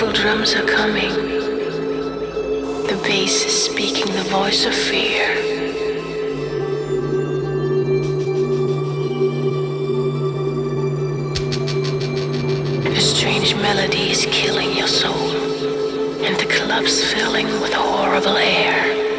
evil drums are coming. The bass is speaking the voice of fear. A strange melody is killing your soul, and the club's filling with horrible air.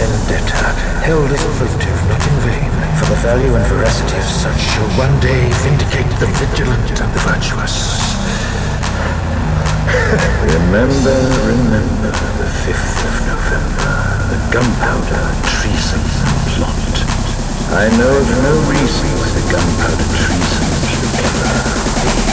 Vendetta, held as a motive, not in vain, for the value and veracity of such shall one day vindicate the vigilant and the virtuous. remember, remember the 5th of November, the gunpowder treason plot. I know of no reason why the gunpowder treason should ever be